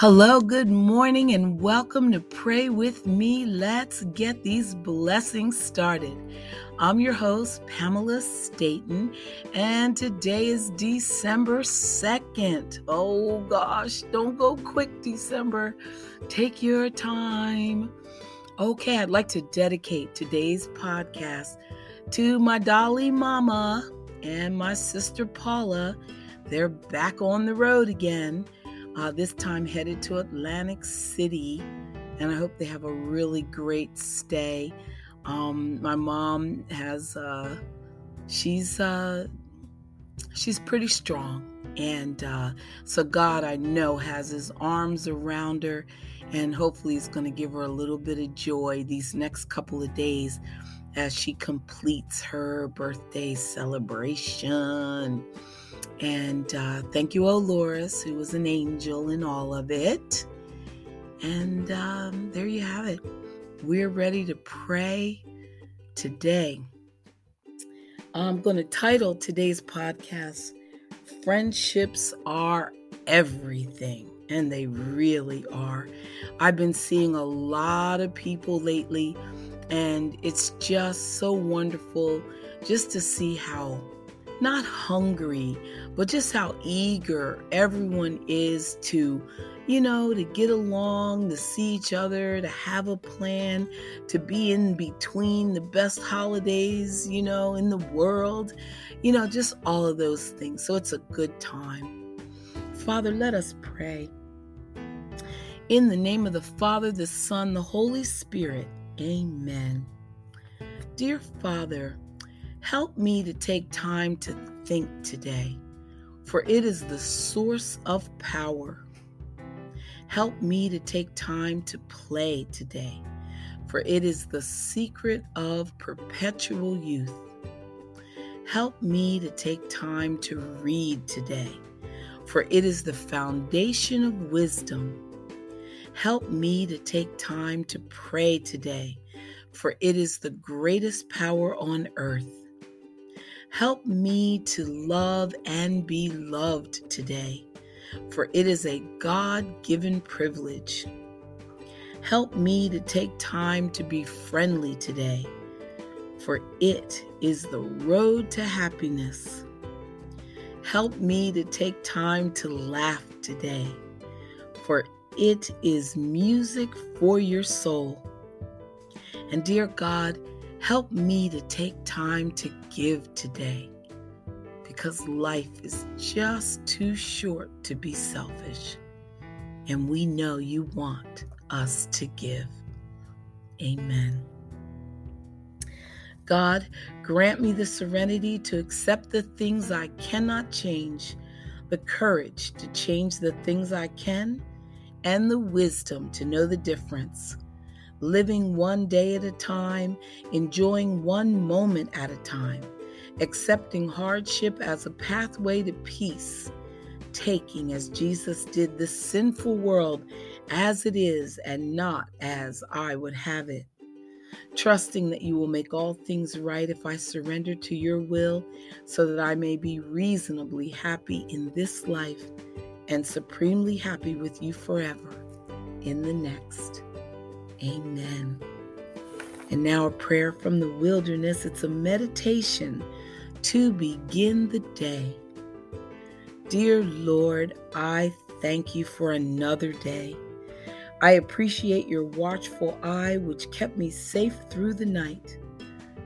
Hello, good morning, and welcome to Pray With Me. Let's get these blessings started. I'm your host, Pamela Staten, and today is December 2nd. Oh gosh, don't go quick, December. Take your time. Okay, I'd like to dedicate today's podcast to my Dolly Mama and my sister Paula. They're back on the road again uh, this time headed to Atlantic City. And I hope they have a really great stay. Um, my mom has, uh, she's, uh, she's pretty strong. And uh, so God, I know, has his arms around her. And hopefully, he's going to give her a little bit of joy these next couple of days as she completes her birthday celebration. And uh, thank you, Loris, who was an angel in all of it. And um, there you have it. We're ready to pray today. I'm going to title today's podcast Friendships Are Everything. And they really are. I've been seeing a lot of people lately, and it's just so wonderful just to see how not hungry, but just how eager everyone is to, you know, to get along, to see each other, to have a plan, to be in between the best holidays, you know, in the world, you know, just all of those things. So it's a good time. Father, let us pray. In the name of the Father, the Son, the Holy Spirit, amen. Dear Father, Help me to take time to think today, for it is the source of power. Help me to take time to play today, for it is the secret of perpetual youth. Help me to take time to read today, for it is the foundation of wisdom. Help me to take time to pray today, for it is the greatest power on earth. Help me to love and be loved today, for it is a God given privilege. Help me to take time to be friendly today, for it is the road to happiness. Help me to take time to laugh today, for it is music for your soul. And dear God, Help me to take time to give today because life is just too short to be selfish. And we know you want us to give. Amen. God, grant me the serenity to accept the things I cannot change, the courage to change the things I can, and the wisdom to know the difference living one day at a time, enjoying one moment at a time, accepting hardship as a pathway to peace, taking as Jesus did the sinful world as it is and not as I would have it. Trusting that you will make all things right if I surrender to your will so that I may be reasonably happy in this life and supremely happy with you forever in the next. Amen. And now a prayer from the wilderness. It's a meditation to begin the day. Dear Lord, I thank you for another day. I appreciate your watchful eye, which kept me safe through the night.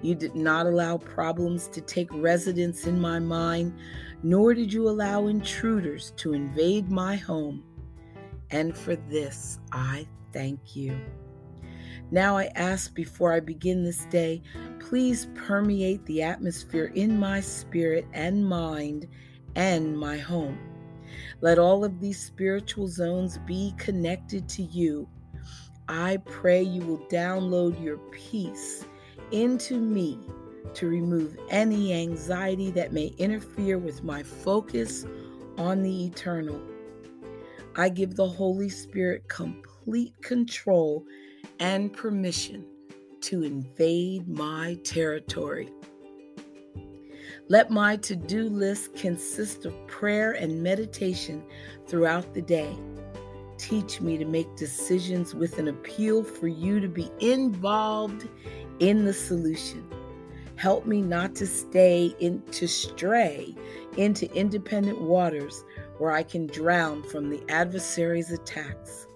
You did not allow problems to take residence in my mind, nor did you allow intruders to invade my home. And for this, I thank you. Now I ask before I begin this day, please permeate the atmosphere in my spirit and mind and my home. Let all of these spiritual zones be connected to you. I pray you will download your peace into me to remove any anxiety that may interfere with my focus on the eternal. I give the Holy Spirit complete control and permission to invade my territory. Let my to do list consist of prayer and meditation throughout the day. Teach me to make decisions with an appeal for you to be involved in the solution. Help me not to stay in to stray into independent waters where I can drown from the adversary's attacks.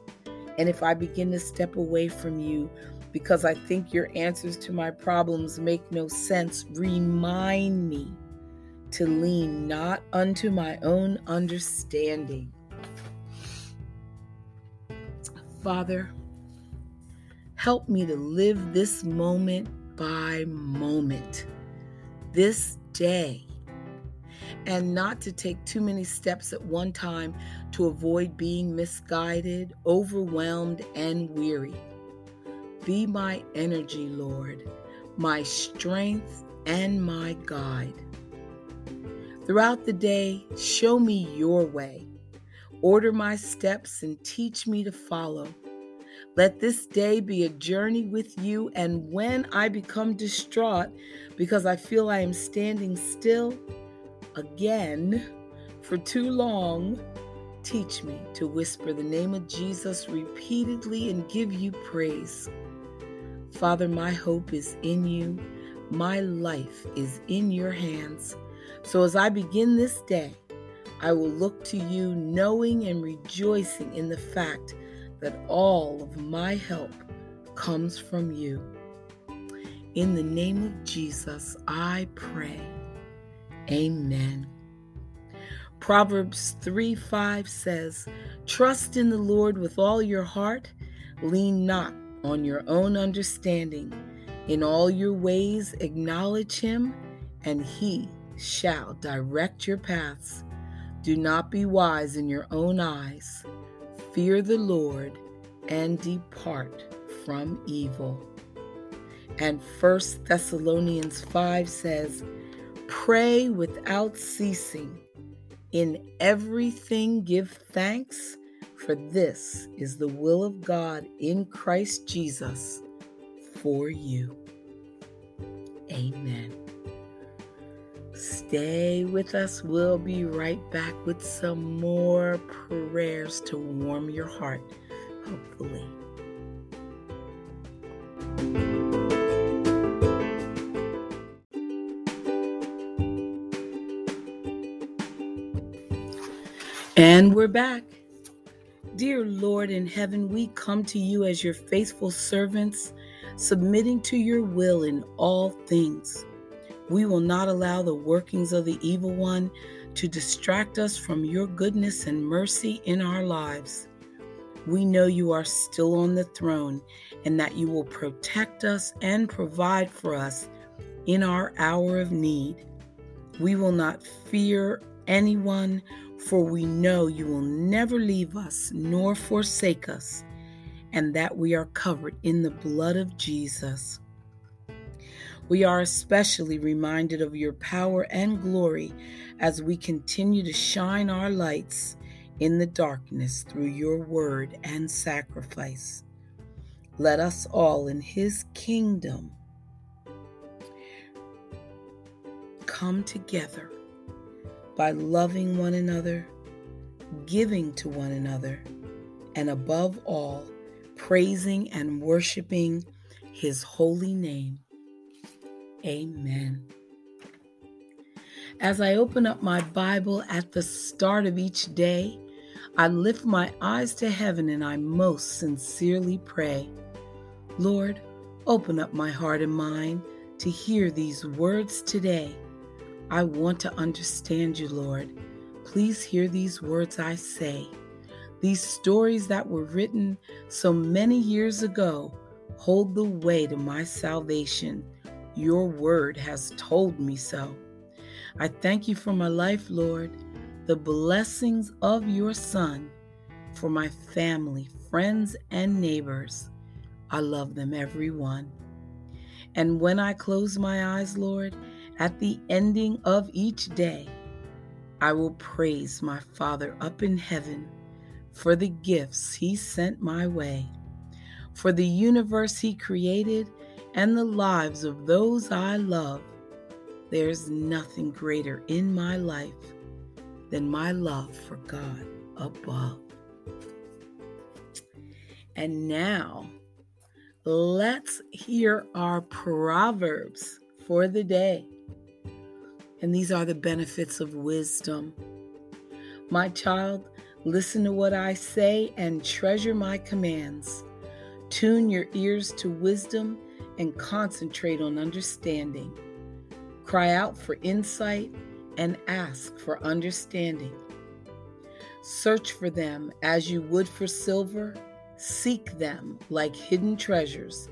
And if I begin to step away from you because I think your answers to my problems make no sense, remind me to lean not unto my own understanding. Father, help me to live this moment by moment, this day, and not to take too many steps at one time to avoid being misguided, overwhelmed, and weary. Be my energy, Lord, my strength, and my guide. Throughout the day, show me your way. Order my steps and teach me to follow. Let this day be a journey with you, and when I become distraught because I feel I am standing still again for too long, teach me to whisper the name of Jesus repeatedly and give you praise. Father, my hope is in you, my life is in your hands. So as I begin this day, I will look to you knowing and rejoicing in the fact that all of my help comes from you. In the name of Jesus, I pray. Amen. Proverbs 3 5 says, Trust in the Lord with all your heart, lean not on your own understanding. In all your ways, acknowledge him, and he shall direct your paths. Do not be wise in your own eyes. Fear the Lord and depart from evil. And 1 Thessalonians 5 says, Pray without ceasing. In everything give thanks, for this is the will of God in Christ Jesus for you. Amen. Stay with us. We'll be right back with some more prayers to warm your heart, hopefully. And we're back. Dear Lord in heaven, we come to you as your faithful servants, submitting to your will in all things. We will not allow the workings of the evil one to distract us from your goodness and mercy in our lives. We know you are still on the throne and that you will protect us and provide for us in our hour of need. We will not fear anyone, for we know you will never leave us nor forsake us, and that we are covered in the blood of Jesus. We are especially reminded of your power and glory as we continue to shine our lights in the darkness through your word and sacrifice. Let us all in his kingdom come together by loving one another, giving to one another, and above all, praising and worshiping his holy name. Amen. As I open up my Bible at the start of each day, I lift my eyes to heaven and I most sincerely pray. Lord, open up my heart and mind to hear these words today. I want to understand you, Lord. Please hear these words I say. These stories that were written so many years ago hold the way to my salvation your word has told me so. I thank you for my life, Lord, the blessings of your Son, for my family, friends, and neighbors. I love them, every one. And when I close my eyes, Lord, at the ending of each day, I will praise my Father up in heaven for the gifts He sent my way, for the universe He created and the lives of those I love, there's nothing greater in my life than my love for God above. And now, let's hear our proverbs for the day. And these are the benefits of wisdom. My child, listen to what I say and treasure my commands. Tune your ears to wisdom and concentrate on understanding. Cry out for insight and ask for understanding. Search for them as you would for silver. Seek them like hidden treasures.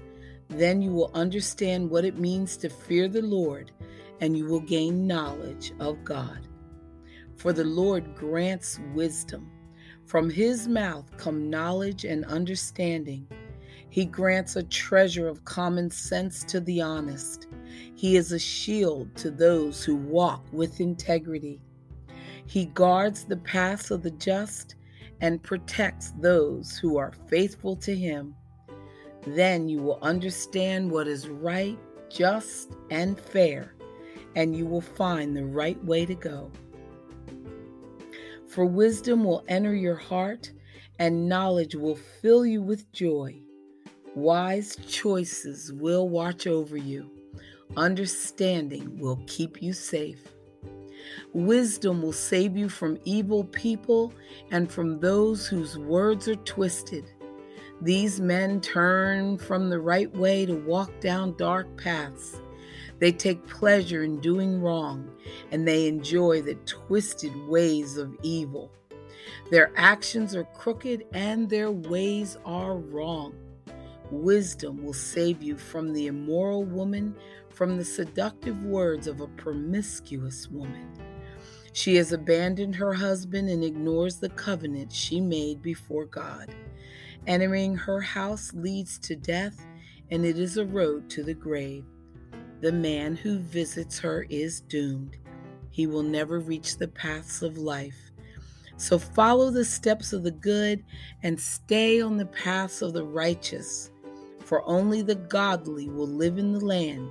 Then you will understand what it means to fear the Lord and you will gain knowledge of God. For the Lord grants wisdom. From his mouth come knowledge and understanding. He grants a treasure of common sense to the honest. He is a shield to those who walk with integrity. He guards the paths of the just and protects those who are faithful to him. Then you will understand what is right, just, and fair and you will find the right way to go. For wisdom will enter your heart, and knowledge will fill you with joy. Wise choices will watch over you. Understanding will keep you safe. Wisdom will save you from evil people and from those whose words are twisted. These men turn from the right way to walk down dark paths. They take pleasure in doing wrong, and they enjoy the twisted ways of evil. Their actions are crooked, and their ways are wrong. Wisdom will save you from the immoral woman, from the seductive words of a promiscuous woman. She has abandoned her husband and ignores the covenant she made before God. Entering her house leads to death, and it is a road to the grave. The man who visits her is doomed. He will never reach the paths of life. So follow the steps of the good and stay on the paths of the righteous. For only the godly will live in the land,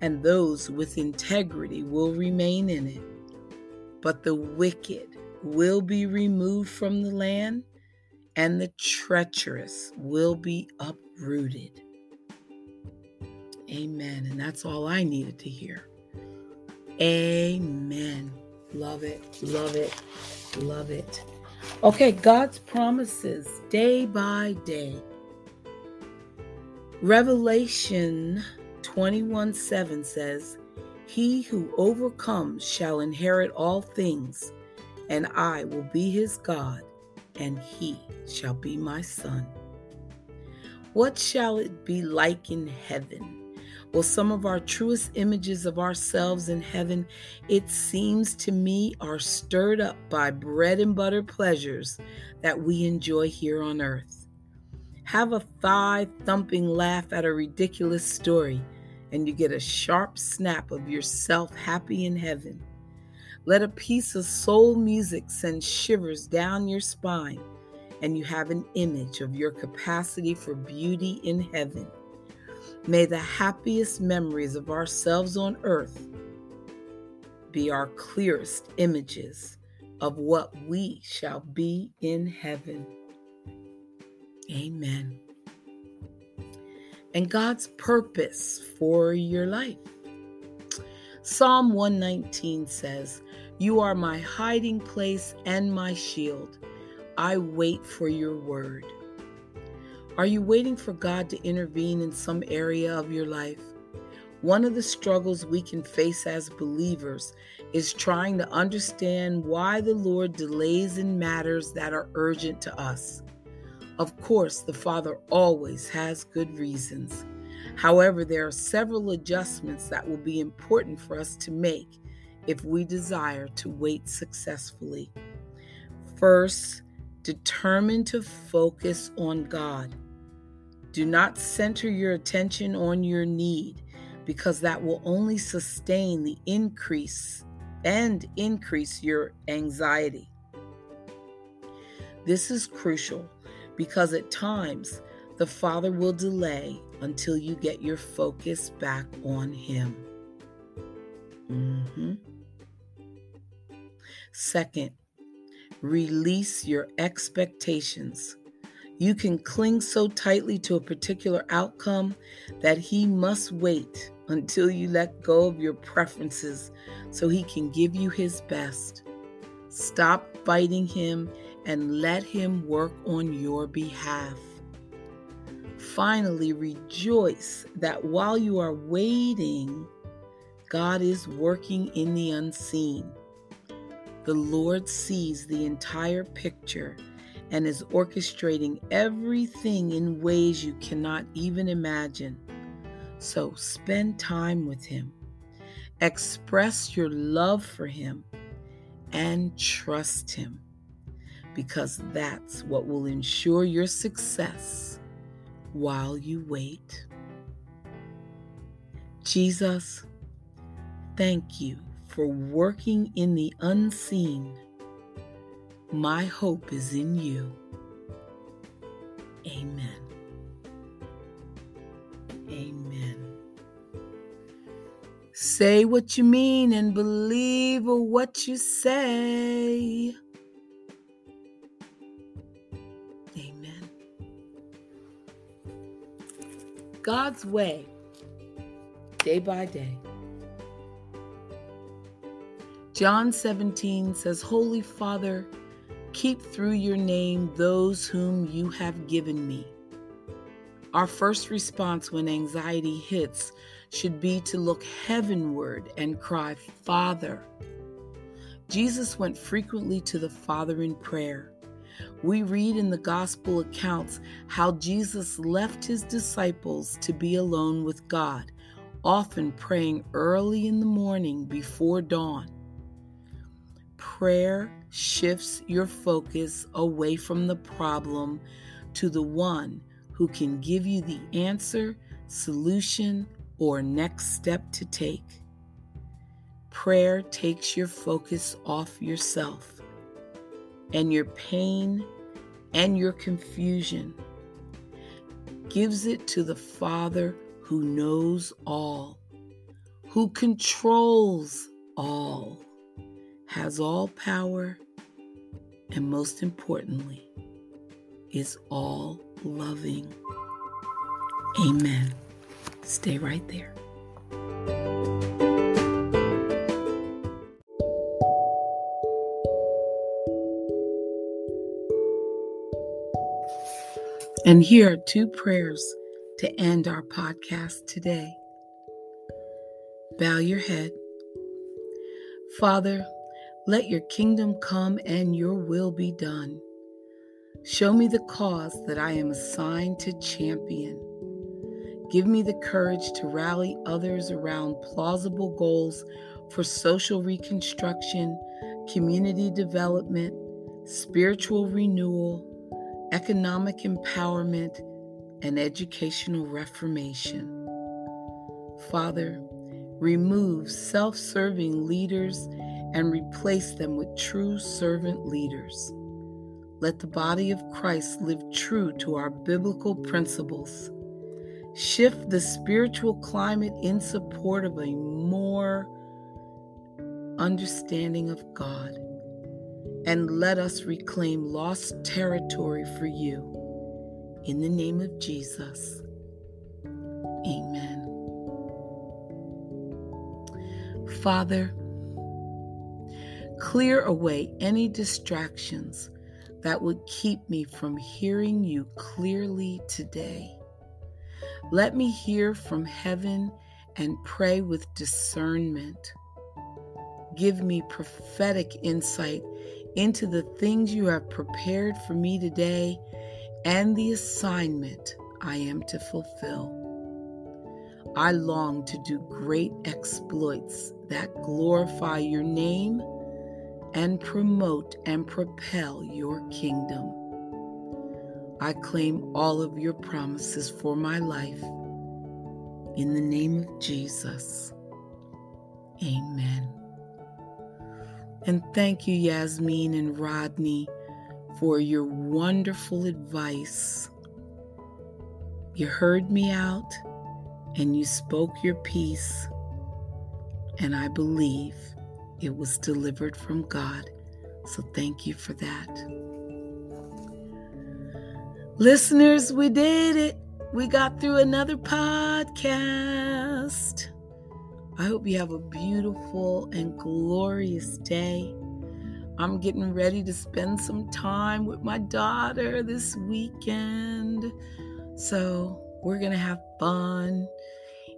and those with integrity will remain in it. But the wicked will be removed from the land, and the treacherous will be uprooted. Amen. And that's all I needed to hear. Amen. Love it. Love it. Love it. Okay, God's promises day by day. Revelation 21 7 says, He who overcomes shall inherit all things, and I will be his God, and he shall be my son. What shall it be like in heaven? Well, some of our truest images of ourselves in heaven, it seems to me, are stirred up by bread and butter pleasures that we enjoy here on earth. Have a thigh thumping laugh at a ridiculous story, and you get a sharp snap of yourself happy in heaven. Let a piece of soul music send shivers down your spine, and you have an image of your capacity for beauty in heaven. May the happiest memories of ourselves on earth be our clearest images of what we shall be in heaven. Amen. And God's purpose for your life. Psalm 119 says, You are my hiding place and my shield. I wait for your word. Are you waiting for God to intervene in some area of your life? One of the struggles we can face as believers is trying to understand why the Lord delays in matters that are urgent to us. Of course, the Father always has good reasons. However, there are several adjustments that will be important for us to make if we desire to wait successfully. First, determine to focus on God. Do not center your attention on your need because that will only sustain the increase and increase your anxiety. This is crucial because at times the Father will delay until you get your focus back on Him. Mm-hmm. Second, release your expectations. You can cling so tightly to a particular outcome that He must wait until you let go of your preferences so He can give you His best. Stop fighting Him and let Him work on your behalf. Finally, rejoice that while you are waiting, God is working in the unseen. The Lord sees the entire picture and is orchestrating everything in ways you cannot even imagine. So spend time with Him, express your love for Him, and trust Him because that's what will ensure your success while you wait. Jesus, thank you for working in the unseen. My hope is in you. Amen. Amen. Say what you mean and believe what you say. Amen. God's way, day by day. John 17 says, Holy Father, keep through your name those whom you have given me. Our first response when anxiety hits should be to look heavenward and cry, Father. Jesus went frequently to the Father in prayer. We read in the gospel accounts how Jesus left his disciples to be alone with God, often praying early in the morning before dawn. Prayer shifts your focus away from the problem to the one who can give you the answer, solution, or next step to take. Prayer takes your focus off yourself and your pain and your confusion, gives it to the Father who knows all, who controls all, has all power, and most importantly, is all loving. Amen. Stay right there. And here are two prayers to end our podcast today. Bow your head. Father, let your kingdom come and your will be done. Show me the cause that I am assigned to champion. Give me the courage to rally others around plausible goals for social reconstruction, community development, spiritual renewal, economic empowerment, and educational reformation. Father, remove self serving leaders and replace them with true servant leaders. Let the body of Christ live true to our biblical principles. Shift the spiritual climate in support of a more understanding of God and let us reclaim lost territory for you. In the name of Jesus, amen. Father, clear away any distractions that would keep me from hearing you clearly today. Let me hear from heaven and pray with discernment. Give me prophetic insight into the things you have prepared for me today and the assignment I am to fulfill. I long to do great exploits that glorify your name and promote and propel your kingdom. I claim all of your promises for my life. In the name of Jesus, amen. And thank you, Yasmin and Rodney, for your wonderful advice. You heard me out and you spoke your piece, and I believe it was delivered from God. So thank you for that. Listeners, we did it. We got through another podcast. I hope you have a beautiful and glorious day. I'm getting ready to spend some time with my daughter this weekend. So we're going to have fun.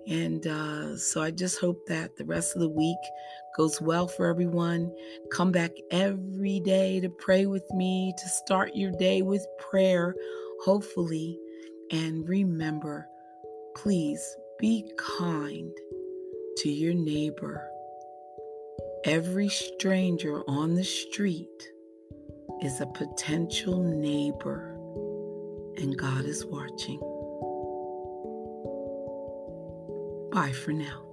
And uh, so I just hope that the rest of the week goes well for everyone. Come back every day to pray with me, to start your day with prayer hopefully. And remember, please be kind to your neighbor. Every stranger on the street is a potential neighbor, and God is watching. Bye for now.